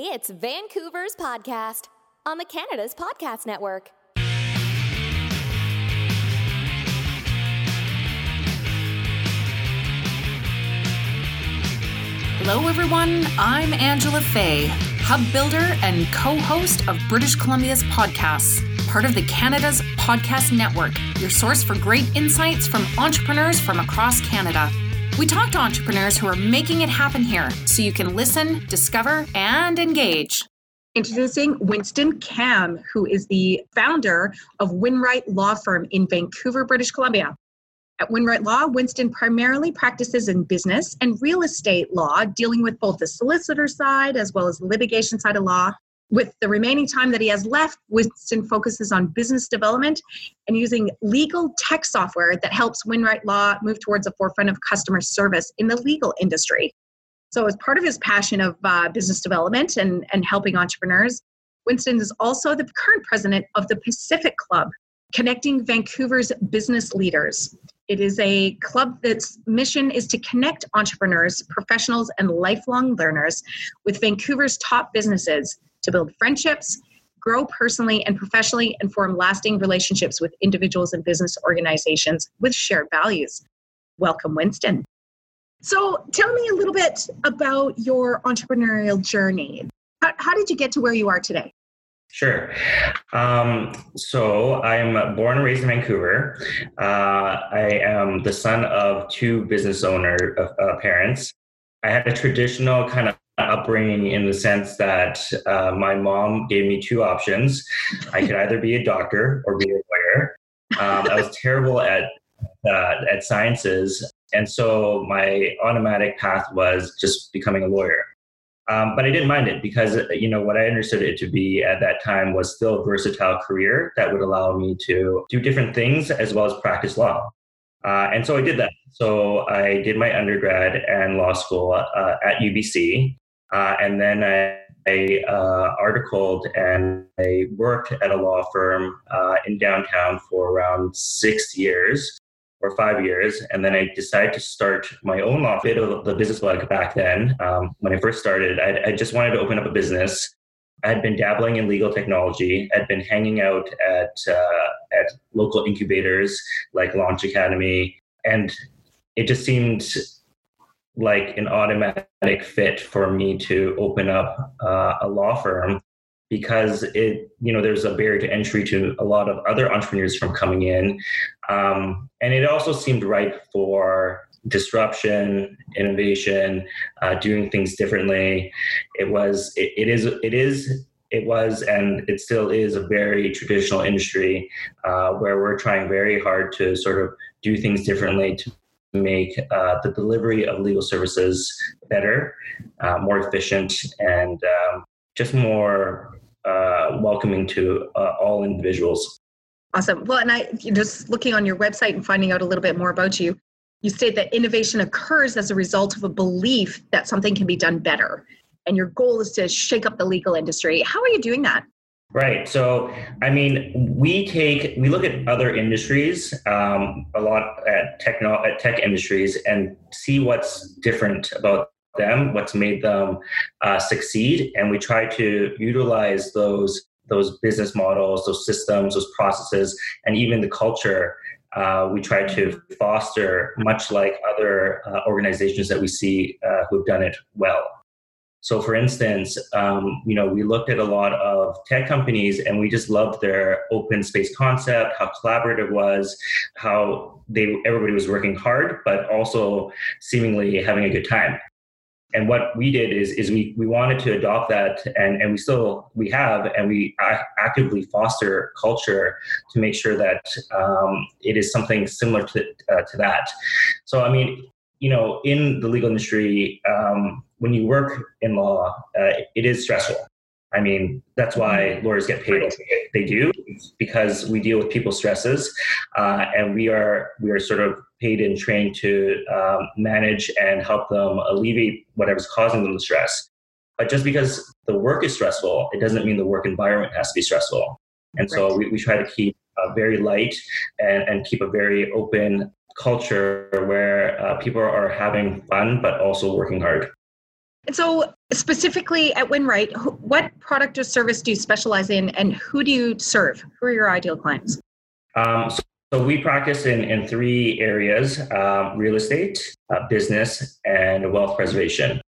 It's Vancouver's podcast on the Canada's Podcast Network. Hello, everyone. I'm Angela Fay, hub builder and co host of British Columbia's podcasts, part of the Canada's Podcast Network, your source for great insights from entrepreneurs from across Canada. We talk to entrepreneurs who are making it happen here so you can listen, discover, and engage. Introducing Winston Cam, who is the founder of Winwright Law Firm in Vancouver, British Columbia. At Winwright Law, Winston primarily practices in business and real estate law, dealing with both the solicitor side as well as the litigation side of law. With the remaining time that he has left, Winston focuses on business development and using legal tech software that helps Winwright Law move towards the forefront of customer service in the legal industry. So, as part of his passion of uh, business development and, and helping entrepreneurs, Winston is also the current president of the Pacific Club, connecting Vancouver's business leaders. It is a club that's mission is to connect entrepreneurs, professionals, and lifelong learners with Vancouver's top businesses to build friendships, grow personally and professionally, and form lasting relationships with individuals and business organizations with shared values. Welcome, Winston. So, tell me a little bit about your entrepreneurial journey. How, how did you get to where you are today? Sure. Um, so I'm born and raised in Vancouver. Uh, I am the son of two business owner uh, parents. I had a traditional kind of upbringing in the sense that uh, my mom gave me two options. I could either be a doctor or be a lawyer. Um, I was terrible at uh, at sciences, and so my automatic path was just becoming a lawyer. Um, but I didn't mind it because you know what I understood it to be at that time was still a versatile career that would allow me to do different things as well as practice law. Uh, and so I did that. So I did my undergrad and law school uh, at UBC, uh, and then I, I uh, articled and I worked at a law firm uh, in downtown for around six years or five years. And then I decided to start my own law, bit of the business bug back then. Um, when I first started, I, I just wanted to open up a business. I had been dabbling in legal technology. I'd been hanging out at uh, at local incubators like Launch Academy, and it just seemed like an automatic fit for me to open up uh, a law firm because it you know there's a barrier to entry to a lot of other entrepreneurs from coming in. Um, and it also seemed ripe for disruption innovation uh, doing things differently. It was it, it is it is it was and it still is a very traditional industry uh, where we're trying very hard to sort of do things differently to make uh, the delivery of legal services better, uh, more efficient, and um, just more uh, welcoming to uh, all individuals. Awesome. Well, and I just looking on your website and finding out a little bit more about you, you state that innovation occurs as a result of a belief that something can be done better. And your goal is to shake up the legal industry. How are you doing that? Right. So, I mean, we take we look at other industries um, a lot at techno at tech industries and see what's different about them, what's made them uh, succeed, and we try to utilize those those business models, those systems, those processes, and even the culture. Uh, we try to foster much like other uh, organizations that we see uh, who've done it well. So, for instance, um, you know, we looked at a lot of tech companies, and we just loved their open space concept, how collaborative it was, how they everybody was working hard, but also seemingly having a good time. And what we did is is we we wanted to adopt that, and and we still we have, and we actively foster culture to make sure that um, it is something similar to uh, to that. So, I mean, you know, in the legal industry, um, when you work in law, uh, it is stressful. I mean, that's why lawyers get paid what they do because we deal with people's stresses, uh, and we are we are sort of paid and trained to um, manage and help them alleviate whatever's causing them the stress. But just because the work is stressful, it doesn't mean the work environment has to be stressful. And so we, we try to keep uh, very light and, and keep a very open culture where uh, people are having fun but also working hard. And so, specifically at Winwright, what product or service do you specialize in, and who do you serve? Who are your ideal clients? Um, so, so, we practice in, in three areas um, real estate, uh, business, and wealth preservation.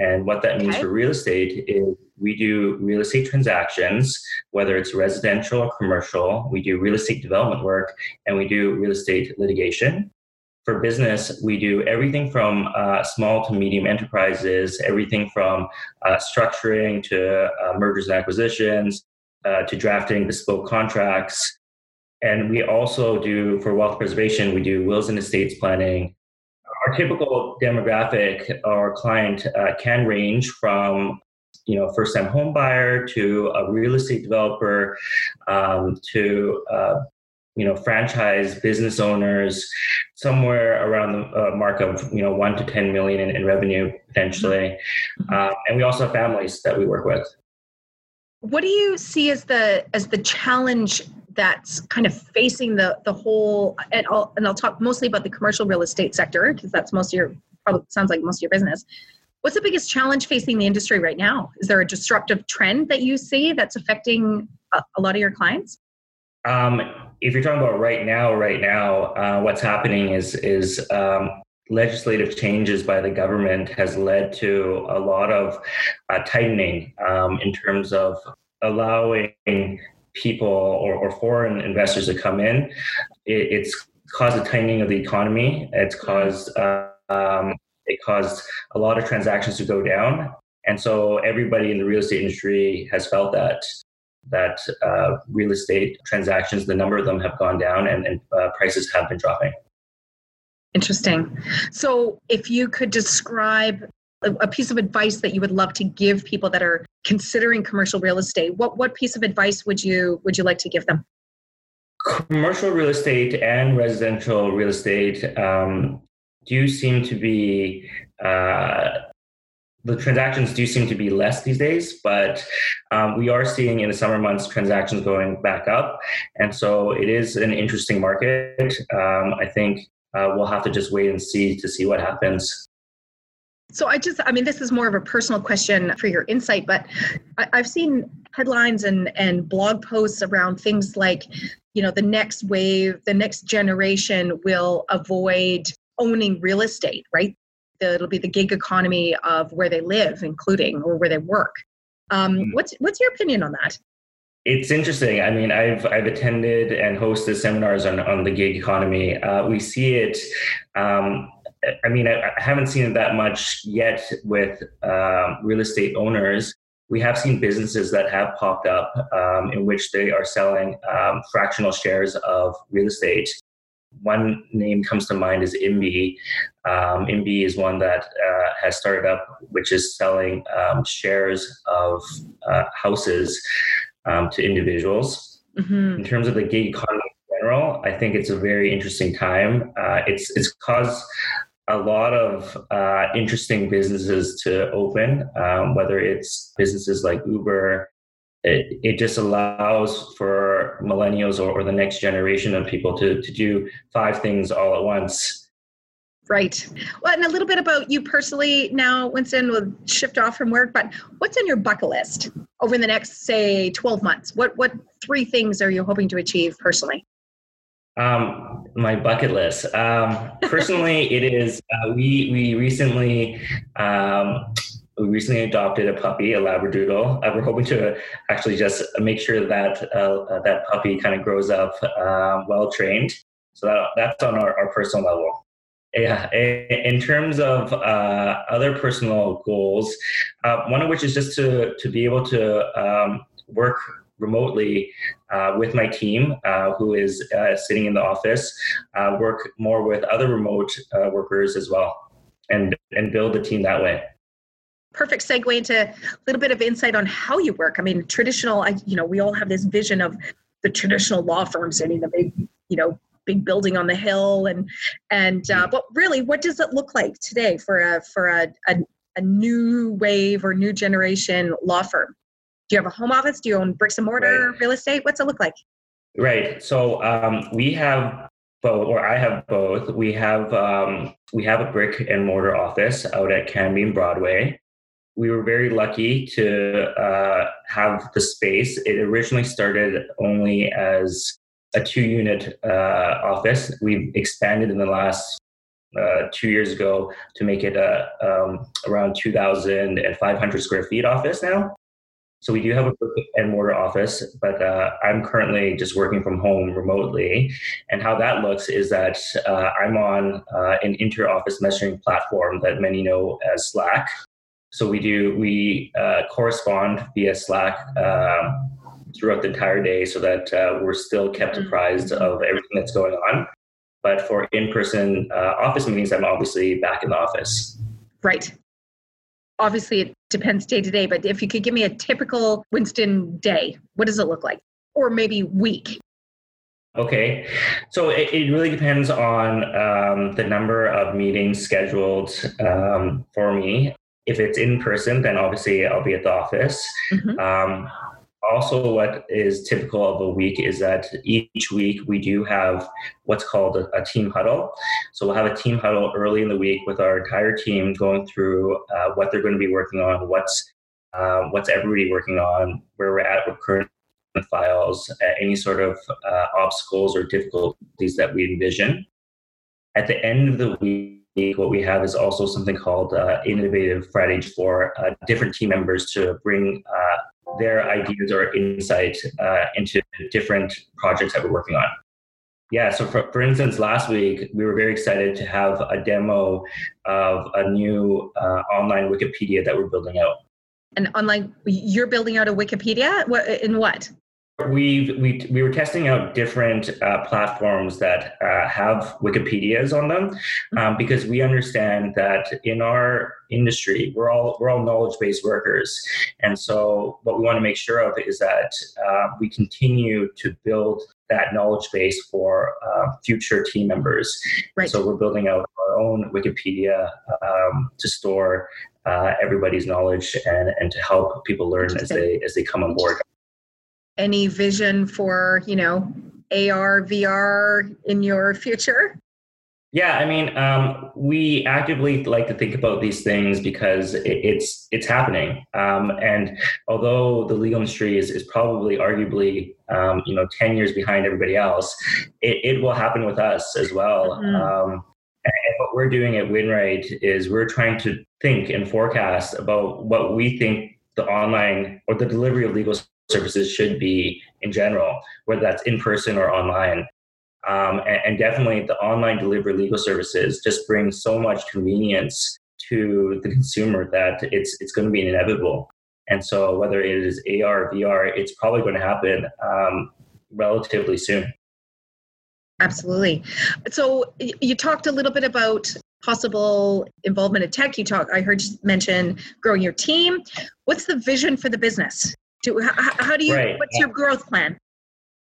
And what that means okay. for real estate is we do real estate transactions, whether it's residential or commercial. We do real estate development work and we do real estate litigation. For business, we do everything from uh, small to medium enterprises, everything from uh, structuring to uh, mergers and acquisitions uh, to drafting bespoke contracts. And we also do, for wealth preservation, we do wills and estates planning, our typical demographic or client uh, can range from you know first time home buyer to a real estate developer um, to uh, you know franchise business owners somewhere around the uh, mark of you know 1 to 10 million in, in revenue potentially mm-hmm. uh, and we also have families that we work with what do you see as the as the challenge that's kind of facing the the whole and I'll, and I'll talk mostly about the commercial real estate sector because that's most of your probably sounds like most of your business. What's the biggest challenge facing the industry right now? Is there a disruptive trend that you see that's affecting a, a lot of your clients? Um, if you're talking about right now right now uh, what's happening is is um, legislative changes by the government has led to a lot of uh, tightening um, in terms of allowing people or, or foreign investors to come in, it, it's caused a tightening of the economy. It's caused uh, um, it caused a lot of transactions to go down, and so everybody in the real estate industry has felt that that uh, real estate transactions, the number of them have gone down, and, and uh, prices have been dropping. Interesting. So, if you could describe a, piece of advice that you would love to give people that are considering commercial real estate what what piece of advice would you would you like to give them commercial real estate and residential real estate um, do seem to be uh, the transactions do seem to be less these days, but um, we are seeing in the summer months transactions going back up, and so it is an interesting market. Um, I think uh, we'll have to just wait and see to see what happens. So I just, I mean, this is more of a personal question for your insight, but I, have seen headlines and and blog posts around things like, you know, the next wave, the next generation will avoid owning real estate, right? It'll be the gig economy of where they live, including or where they work. Um, mm. What's what's your opinion on that? It's interesting. I mean, I've I've attended and hosted seminars on on the gig economy. Uh, we see it. Um, I mean, I, haven't seen it that much yet with um, real estate owners. We have seen businesses that have popped up um, in which they are selling um, fractional shares of real estate. One name comes to mind is IMBI. Um, IMBI is one that uh, has started up, which is selling um, shares of uh, houses um, to individuals. Mm-hmm. In terms of the gig economy in general, I think it's a very interesting time. Uh, it's it's caused a lot of uh, interesting businesses to open, um, whether it's businesses like Uber. It, it just allows for millennials or, or the next generation of people to, to do five things all at once. Right. Well, and a little bit about you personally now, Winston, will shift off from work, but what's on your bucket list over the next, say, 12 months? What, what three things are you hoping to achieve personally? Um, my bucket list. Um, personally, it is. Uh, we we recently um, we recently adopted a puppy, a Labradoodle. Uh, we're hoping to actually just make sure that uh, that puppy kind of grows up um, well trained. So that, that's on our, our personal level. Yeah. In terms of uh, other personal goals, uh, one of which is just to to be able to um, work remotely uh, with my team, uh, who is uh, sitting in the office, uh, work more with other remote uh, workers as well, and and build the team that way. Perfect segue into a little bit of insight on how you work. I mean, traditional. I, you know, we all have this vision of the traditional law firm sitting in the big, you know, big building on the hill, and and uh, but really, what does it look like today for a for a, a a new wave or new generation law firm? Do you have a home office? Do you own bricks and mortar right. real estate? What's it look like? Right. So um, we have both, or I have both. We have um, we have a brick and mortar office out at Cambie Broadway. we were very lucky to uh, have the space. It originally started only as a two unit uh, office. We've expanded in the last uh, two years ago to make it a um, around 2,500 square feet office now. So we do have a brick and mortar office, but uh, I'm currently just working from home remotely. And how that looks is that uh, I'm on uh, an inter-office messaging platform that many know as Slack. So we do we uh, correspond via Slack um, throughout the entire day, so that uh, we're still kept mm-hmm. apprised of everything that's going on. But for in-person uh, office meetings, I'm obviously back in the office. Right. Obviously, it depends day to day. But if you could give me a typical Winston day, what does it look like, or maybe week? Okay, so it, it really depends on um, the number of meetings scheduled um, for me if it's in person, then obviously I'll be at the office. Mm-hmm. Um, also, what is typical of a week is that each week we do have what's called a, a team huddle. So we'll have a team huddle early in the week with our entire team going through uh, what they're going to be working on, what's uh, what's everybody working on, where we're at with current files, uh, any sort of uh, obstacles or difficulties that we envision. At the end of the week what we have is also something called uh, Innovative Friday for uh, different team members to bring uh, their ideas or insight uh, into different projects that we're working on. Yeah, so for, for instance, last week we were very excited to have a demo of a new uh, online Wikipedia that we're building out. And online, you're building out a Wikipedia? What, in what? We've, we, we were testing out different uh, platforms that uh, have Wikipedias on them um, because we understand that in our industry we're all we're all knowledge based workers, and so what we want to make sure of is that uh, we continue to build that knowledge base for uh, future team members. Right. So we're building out our own Wikipedia um, to store uh, everybody's knowledge and, and to help people learn as they as they come on board any vision for you know AR VR in your future? Yeah, I mean, um, we actively like to think about these things because it, it's it's happening. Um, and although the legal industry is, is probably arguably um, you know ten years behind everybody else, it, it will happen with us as well. Mm-hmm. Um, and what we're doing at Winwright is we're trying to think and forecast about what we think the online or the delivery of legal services should be in general, whether that's in person or online. Um, and, and, definitely the online delivery legal services just bring so much convenience to the consumer that it's it's going to be inevitable. And so whether it is AR or VR, it's probably going to happen um, relatively soon. Absolutely. So you talked a little bit about possible involvement in tech. You talk. I heard you mention growing your team. What's the vision for the business? To how, how do you right. what's your growth plan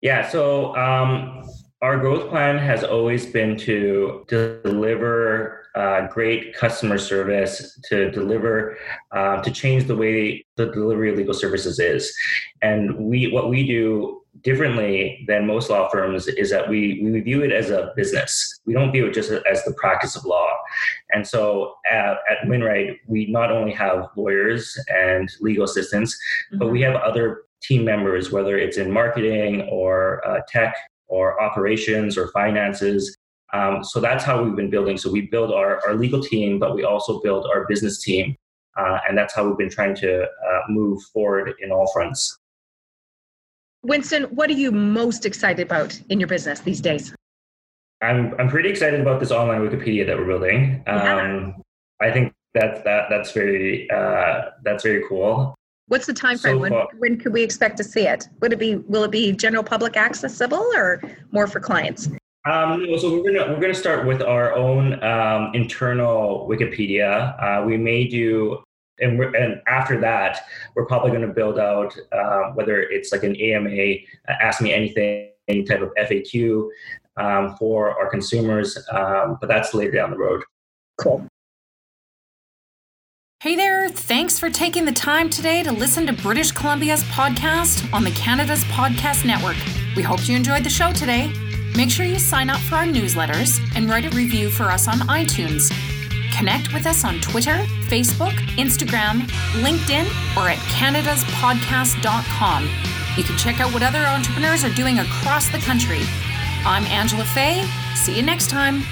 yeah so um, our growth plan has always been to deliver uh, great customer service to deliver uh, to change the way the delivery of legal services is and we what we do differently than most law firms is that we, we view it as a business. We don't view it just as the practice of law. And so at, at Winwright, we not only have lawyers and legal assistants, mm-hmm. but we have other team members, whether it's in marketing or uh, tech or operations or finances. Um, so that's how we've been building. So we build our, our legal team, but we also build our business team. Uh, and that's how we've been trying to uh, move forward in all fronts. Winston, what are you most excited about in your business these days? I'm I'm pretty excited about this online Wikipedia that we're building. Yeah. Um, I think that that that's very uh, that's very cool. What's the time frame? So when, when could we expect to see it? Would it be will it be general public accessible or more for clients? Um, so we're gonna we're gonna start with our own um, internal Wikipedia. Uh, we may do and and after that, we're probably going to build out uh, whether it's like an AMA, uh, ask me anything, any type of FAQ um, for our consumers, um, but that's later down the road. Cool. Hey there, thanks for taking the time today to listen to British Columbia's podcast on the Canada's Podcast Network. We hope you enjoyed the show today. Make sure you sign up for our newsletters and write a review for us on iTunes. Connect with us on Twitter, Facebook, Instagram, LinkedIn, or at canadaspodcast.com. You can check out what other entrepreneurs are doing across the country. I'm Angela Fay. See you next time.